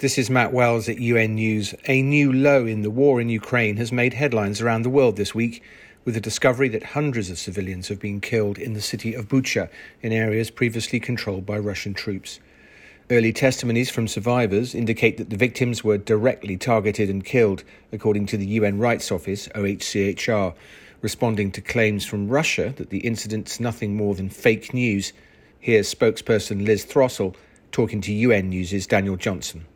This is Matt Wells at UN News. A new low in the war in Ukraine has made headlines around the world this week with the discovery that hundreds of civilians have been killed in the city of Bucha in areas previously controlled by Russian troops. Early testimonies from survivors indicate that the victims were directly targeted and killed, according to the UN Rights Office, OHCHR, responding to claims from Russia that the incident's nothing more than fake news. Here's spokesperson Liz Throssell talking to UN News' Daniel Johnson.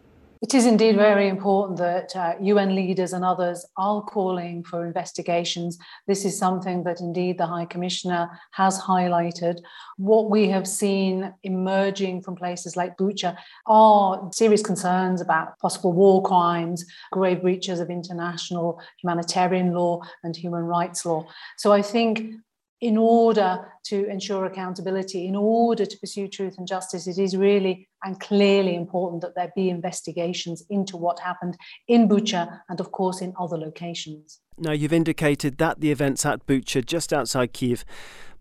It is indeed very important that uh, UN leaders and others are calling for investigations. This is something that indeed the High Commissioner has highlighted. What we have seen emerging from places like Bucha are serious concerns about possible war crimes, grave breaches of international humanitarian law and human rights law. So I think in order to ensure accountability, in order to pursue truth and justice, it is really and clearly important that there be investigations into what happened in Bucha and, of course, in other locations. Now, you've indicated that the events at Bucha, just outside Kiev,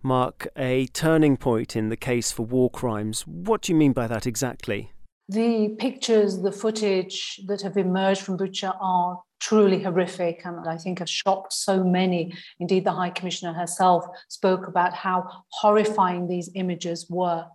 mark a turning point in the case for war crimes. What do you mean by that exactly? The pictures, the footage that have emerged from Bucha are truly horrific and I think have shocked so many. Indeed, the High Commissioner herself spoke about how horrifying these images were.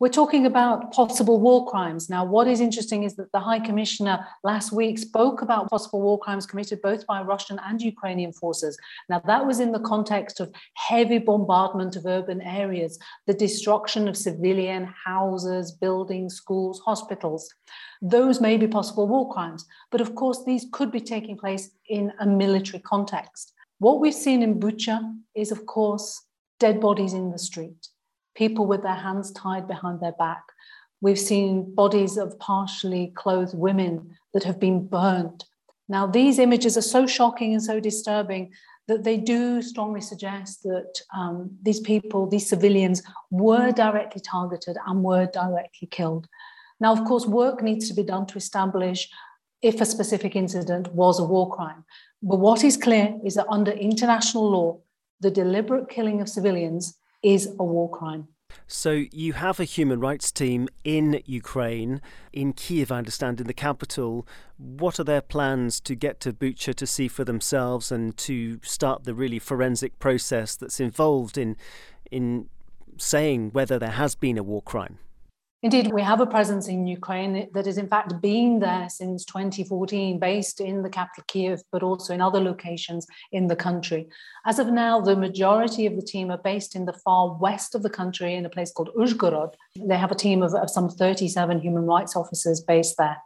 We're talking about possible war crimes. Now, what is interesting is that the High Commissioner last week spoke about possible war crimes committed both by Russian and Ukrainian forces. Now, that was in the context of heavy bombardment of urban areas, the destruction of civilian houses, buildings, schools, hospitals. Those may be possible war crimes, but of course, these could be taking place in a military context. What we've seen in Bucha is, of course, dead bodies in the street people with their hands tied behind their back. We've seen bodies of partially clothed women that have been burned. Now, these images are so shocking and so disturbing that they do strongly suggest that um, these people, these civilians, were directly targeted and were directly killed. Now, of course, work needs to be done to establish if a specific incident was a war crime. But what is clear is that under international law, the deliberate killing of civilians is a war crime. So you have a human rights team in Ukraine, in Kiev, I understand, in the capital. What are their plans to get to Bucha to see for themselves and to start the really forensic process that's involved in in saying whether there has been a war crime? Indeed, we have a presence in Ukraine that has in fact been there since 2014, based in the capital Kiev, but also in other locations in the country. As of now, the majority of the team are based in the far west of the country in a place called Uzhgorod. They have a team of, of some 37 human rights officers based there.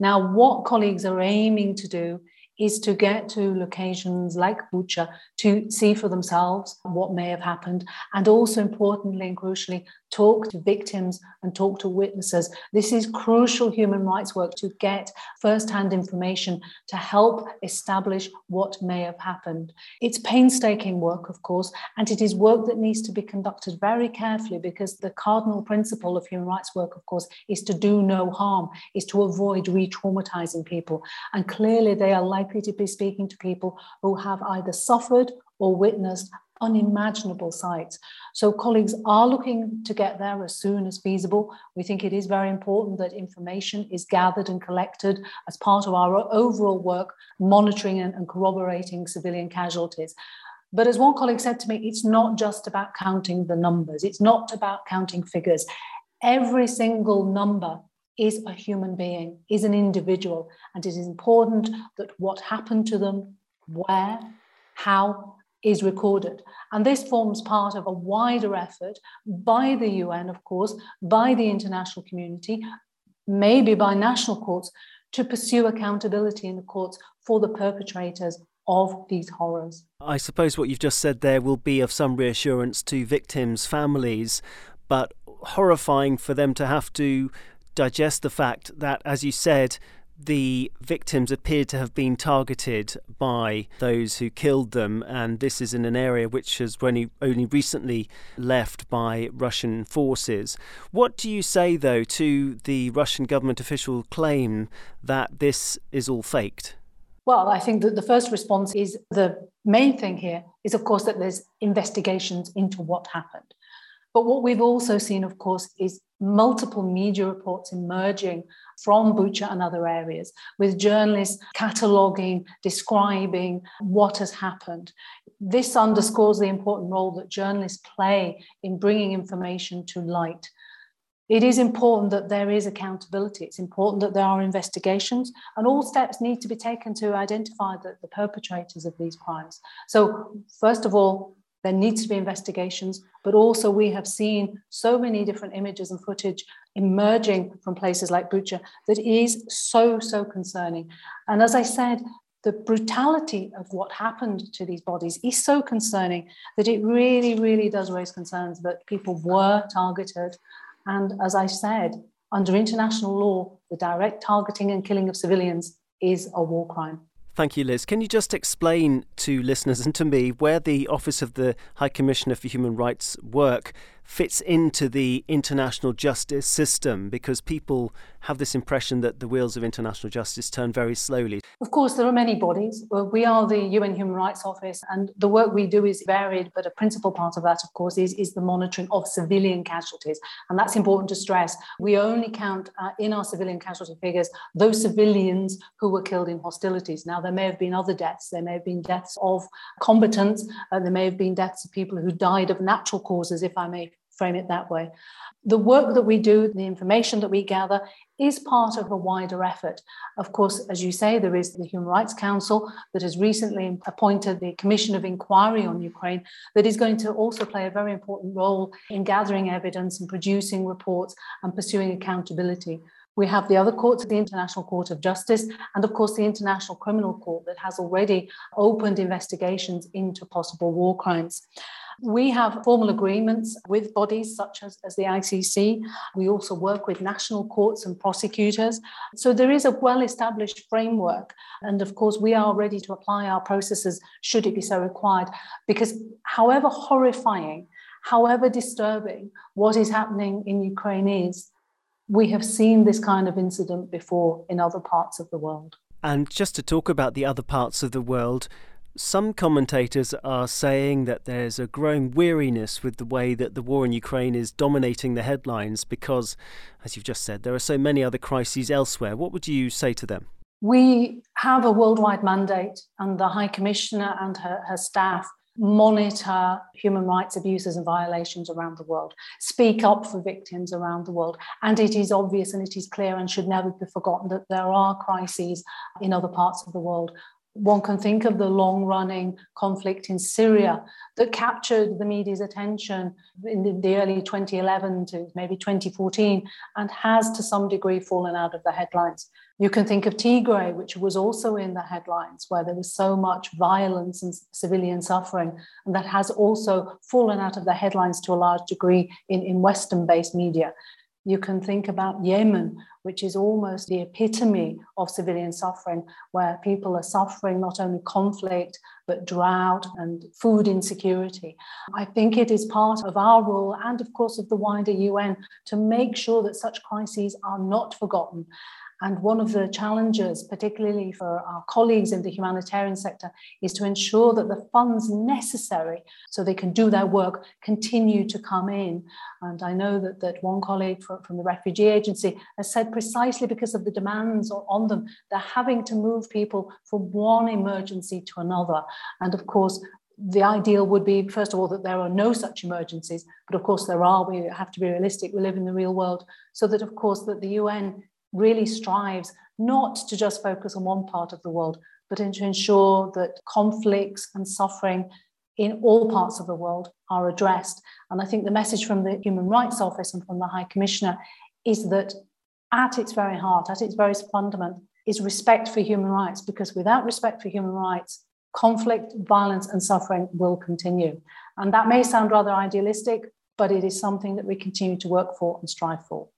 Now, what colleagues are aiming to do is to get to locations like Bucha to see for themselves what may have happened, and also importantly and crucially, talk to victims and talk to witnesses. This is crucial human rights work to get first-hand information to help establish what may have happened. It's painstaking work, of course, and it is work that needs to be conducted very carefully because the cardinal principle of human rights work, of course, is to do no harm, is to avoid re-traumatizing people. And clearly they are likely to be speaking to people who have either suffered or witnessed unimaginable sights. So colleagues are looking to get there as soon as feasible. We think it is very important that information is gathered and collected as part of our overall work, monitoring and, and corroborating civilian casualties. But as one colleague said to me, it's not just about counting the numbers. It's not about counting figures. Every single number is a human being, is an individual. And it is important that what happened to them, where, how, is recorded. And this forms part of a wider effort by the UN, of course, by the international community, maybe by national courts, to pursue accountability in the courts for the perpetrators of these horrors. I suppose what you've just said there will be of some reassurance to victims' families, but horrifying for them to have to digest the fact that, as you said, the victims appear to have been targeted by those who killed them, and this is in an area which has only, only recently left by Russian forces. What do you say, though, to the Russian government official claim that this is all faked? Well, I think that the first response is the main thing here is, of course, that there's investigations into what happened. But what we've also seen, of course, is multiple media reports emerging from Bucha and other areas, with journalists cataloguing, describing what has happened. This underscores the important role that journalists play in bringing information to light. It is important that there is accountability. It's important that there are investigations, and all steps need to be taken to identify the, the perpetrators of these crimes. So, first of all, there needs to be investigations, but also we have seen so many different images and footage emerging from places like Bucha that is so, so concerning. And as I said, the brutality of what happened to these bodies is so concerning that it really, really does raise concerns that people were targeted. And as I said, under international law, the direct targeting and killing of civilians is a war crime. Thank you, Liz. Can you just explain to listeners and to me where the Office of the High Commissioner for Human Rights work fits into the international justice system because people have this impression that the wheels of international justice turn very slowly. Of course, there are many bodies. We are the UN Human Rights Office, and the work we do is varied, but a principal part of that, of course, is, is the monitoring of civilian casualties. And that's important to stress. We only count uh, in our civilian casualty figures those civilians who were killed in hostilities. Now, there may have been other deaths. There may have been deaths of combatants. Uh, there may have been deaths of people who died of natural causes, if I may frame it that way. The work that we do, the information that we gather, is part of a wider effort. Of course, as you say, there is the Human Rights Council that has recently appointed the Commission of Inquiry on Ukraine that is going to also play a very important role in gathering evidence and producing reports and pursuing accountability. We have the other courts, the International Court of Justice, and of course the International Criminal Court that has already opened investigations into possible war crimes. We have formal agreements with bodies such as, as the ICC. We also work with national courts and prosecutors. So there is a well established framework. And of course, we are ready to apply our processes should it be so required. Because however horrifying, however disturbing what is happening in Ukraine is, we have seen this kind of incident before in other parts of the world. And just to talk about the other parts of the world, some commentators are saying that there's a growing weariness with the way that the war in Ukraine is dominating the headlines because, as you've just said, there are so many other crises elsewhere. What would you say to them? We have a worldwide mandate, and the High Commissioner and her, her staff monitor human rights abuses and violations around the world, speak up for victims around the world. And it is obvious and it is clear and should never be forgotten that there are crises in other parts of the world one can think of the long running conflict in Syria mm. that captured the media's attention in the early 2011 to maybe 2014 and has to some degree fallen out of the headlines. You can think of Tigray, which was also in the headlines, where there was so much violence and civilian suffering, and that has also fallen out of the headlines to a large degree in, in Western based media. You can think about Yemen, which is almost the epitome of civilian suffering, where people are suffering not only conflict, but drought and food insecurity. I think it is part of our role and, of course, of the wider UN to make sure that such crises are not forgotten and one of the challenges, particularly for our colleagues in the humanitarian sector, is to ensure that the funds necessary so they can do their work continue to come in. And I know that, that one colleague from, from the Refugee Agency has said precisely because of the demands on them, they're having to move people from one emergency to another. And of course, the ideal would be, first of all, that there are no such emergencies, but of course there are. We have to be realistic. We live in the real world, so that of course that the UN really strives not to just focus on one part of the world, but to ensure that conflicts and suffering in all parts of the world are addressed. And I think the message from the Human Rights Office and from the High Commissioner is that at its very heart, at its very fundament, is respect for human rights, because without respect for human rights, conflict, violence, and suffering will continue. And that may sound rather idealistic, but it is something that we continue to work for and strive for.